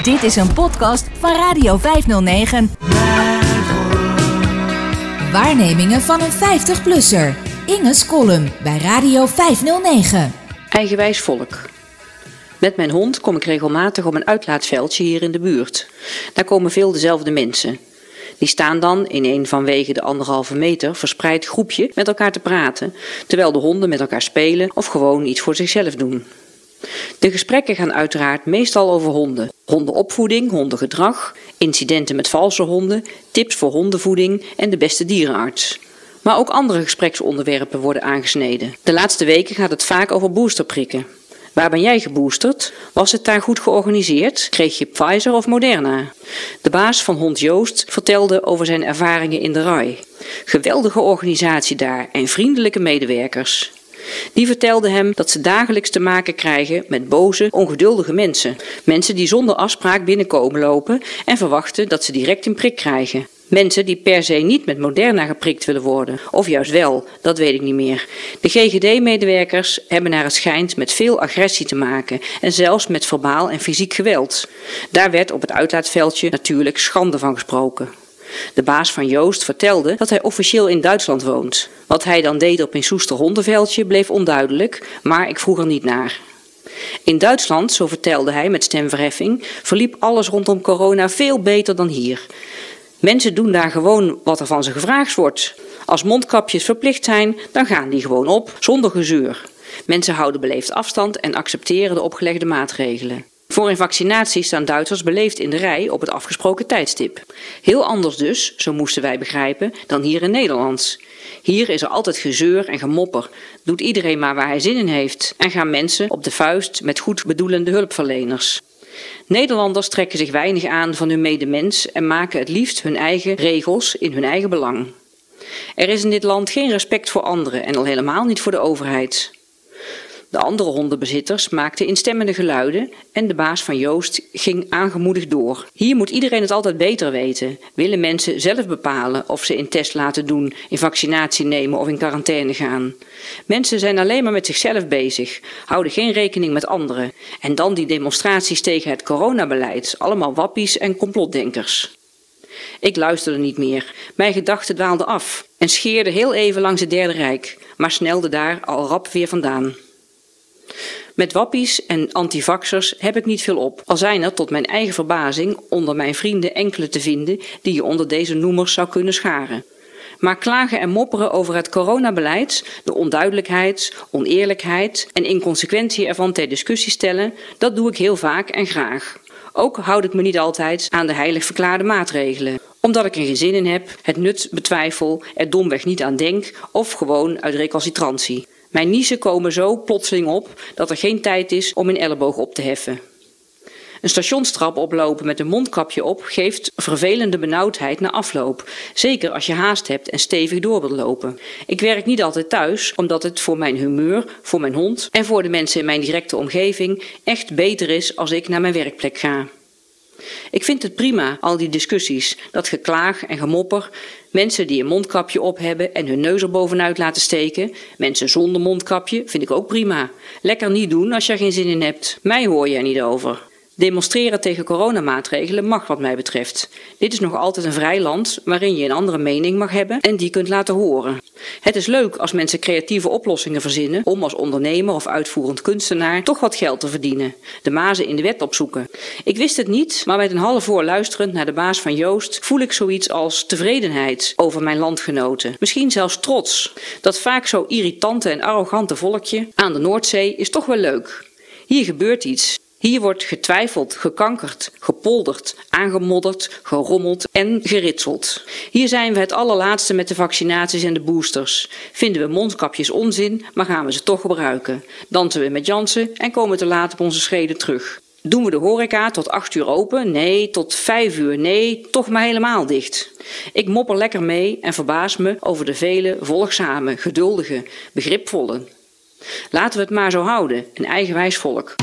Dit is een podcast van Radio 509. Waarnemingen van een 50-plusser. Inge's column bij Radio 509. Eigenwijs volk. Met mijn hond kom ik regelmatig op een uitlaatveldje hier in de buurt. Daar komen veel dezelfde mensen. Die staan dan in een vanwege de anderhalve meter verspreid groepje met elkaar te praten, terwijl de honden met elkaar spelen of gewoon iets voor zichzelf doen. De gesprekken gaan uiteraard meestal over honden. Hondenopvoeding, hondengedrag, incidenten met valse honden, tips voor hondenvoeding en de beste dierenarts. Maar ook andere gespreksonderwerpen worden aangesneden. De laatste weken gaat het vaak over boosterprikken. Waar ben jij geboosterd? Was het daar goed georganiseerd? Kreeg je Pfizer of Moderna? De baas van Hond Joost vertelde over zijn ervaringen in de RAI. Geweldige organisatie daar en vriendelijke medewerkers. Die vertelde hem dat ze dagelijks te maken krijgen met boze, ongeduldige mensen. Mensen die zonder afspraak binnenkomen lopen en verwachten dat ze direct een prik krijgen. Mensen die per se niet met Moderna geprikt willen worden. Of juist wel, dat weet ik niet meer. De GGD-medewerkers hebben naar het schijnt met veel agressie te maken en zelfs met verbaal en fysiek geweld. Daar werd op het uitlaatveldje natuurlijk schande van gesproken. De baas van Joost vertelde dat hij officieel in Duitsland woont. Wat hij dan deed op een Soester hondenveldje bleef onduidelijk, maar ik vroeg er niet naar. In Duitsland, zo vertelde hij met stemverheffing, verliep alles rondom corona veel beter dan hier. Mensen doen daar gewoon wat er van ze gevraagd wordt. Als mondkapjes verplicht zijn, dan gaan die gewoon op, zonder gezeur. Mensen houden beleefd afstand en accepteren de opgelegde maatregelen. Voor een vaccinatie staan Duitsers beleefd in de rij op het afgesproken tijdstip. Heel anders dus, zo moesten wij begrijpen, dan hier in Nederland. Hier is er altijd gezeur en gemopper. Doet iedereen maar waar hij zin in heeft. En gaan mensen op de vuist met goed bedoelende hulpverleners. Nederlanders trekken zich weinig aan van hun medemens en maken het liefst hun eigen regels in hun eigen belang. Er is in dit land geen respect voor anderen en al helemaal niet voor de overheid. De andere hondenbezitters maakten instemmende geluiden en de baas van Joost ging aangemoedigd door. Hier moet iedereen het altijd beter weten. Willen mensen zelf bepalen of ze een test laten doen, in vaccinatie nemen of in quarantaine gaan. Mensen zijn alleen maar met zichzelf bezig, houden geen rekening met anderen. En dan die demonstraties tegen het coronabeleid, allemaal wappies en complotdenkers. Ik luisterde niet meer. Mijn gedachten dwaalden af en scheerde heel even langs het Derde Rijk, maar snelde daar al rap weer vandaan. Met wappies en antivaxers heb ik niet veel op, al zijn er tot mijn eigen verbazing onder mijn vrienden enkele te vinden die je onder deze noemers zou kunnen scharen. Maar klagen en mopperen over het coronabeleid, de onduidelijkheid, oneerlijkheid en inconsequentie ervan ter discussie stellen, dat doe ik heel vaak en graag. Ook houd ik me niet altijd aan de heilig verklaarde maatregelen omdat ik er geen zin in heb, het nut betwijfel, er domweg niet aan denk of gewoon uit recalcitrantie. Mijn niezen komen zo plotseling op dat er geen tijd is om een elleboog op te heffen. Een stationstrap oplopen met een mondkapje op geeft vervelende benauwdheid na afloop, zeker als je haast hebt en stevig door wilt lopen. Ik werk niet altijd thuis, omdat het voor mijn humeur, voor mijn hond en voor de mensen in mijn directe omgeving echt beter is als ik naar mijn werkplek ga. Ik vind het prima, al die discussies, dat geklaag en gemopper, mensen die een mondkapje op hebben en hun neus er bovenuit laten steken, mensen zonder mondkapje, vind ik ook prima. Lekker niet doen als je er geen zin in hebt. Mij hoor je er niet over. Demonstreren tegen coronamaatregelen mag wat mij betreft. Dit is nog altijd een vrij land waarin je een andere mening mag hebben en die kunt laten horen. Het is leuk als mensen creatieve oplossingen verzinnen om als ondernemer of uitvoerend kunstenaar toch wat geld te verdienen. De mazen in de wet opzoeken. Ik wist het niet, maar met een half voor luisterend naar de baas van Joost voel ik zoiets als tevredenheid over mijn landgenoten. Misschien zelfs trots. Dat vaak zo irritante en arrogante volkje aan de Noordzee is toch wel leuk. Hier gebeurt iets. Hier wordt getwijfeld, gekankerd, gepolderd, aangemodderd, gerommeld en geritseld. Hier zijn we het allerlaatste met de vaccinaties en de boosters. Vinden we mondkapjes onzin, maar gaan we ze toch gebruiken. Dansen we met Jansen en komen te laat op onze schreden terug. Doen we de horeca tot 8 uur open? Nee, tot 5 uur. Nee, toch maar helemaal dicht. Ik mopper lekker mee en verbaas me over de vele volgzame, geduldige, begripvolle. Laten we het maar zo houden, een eigenwijs volk.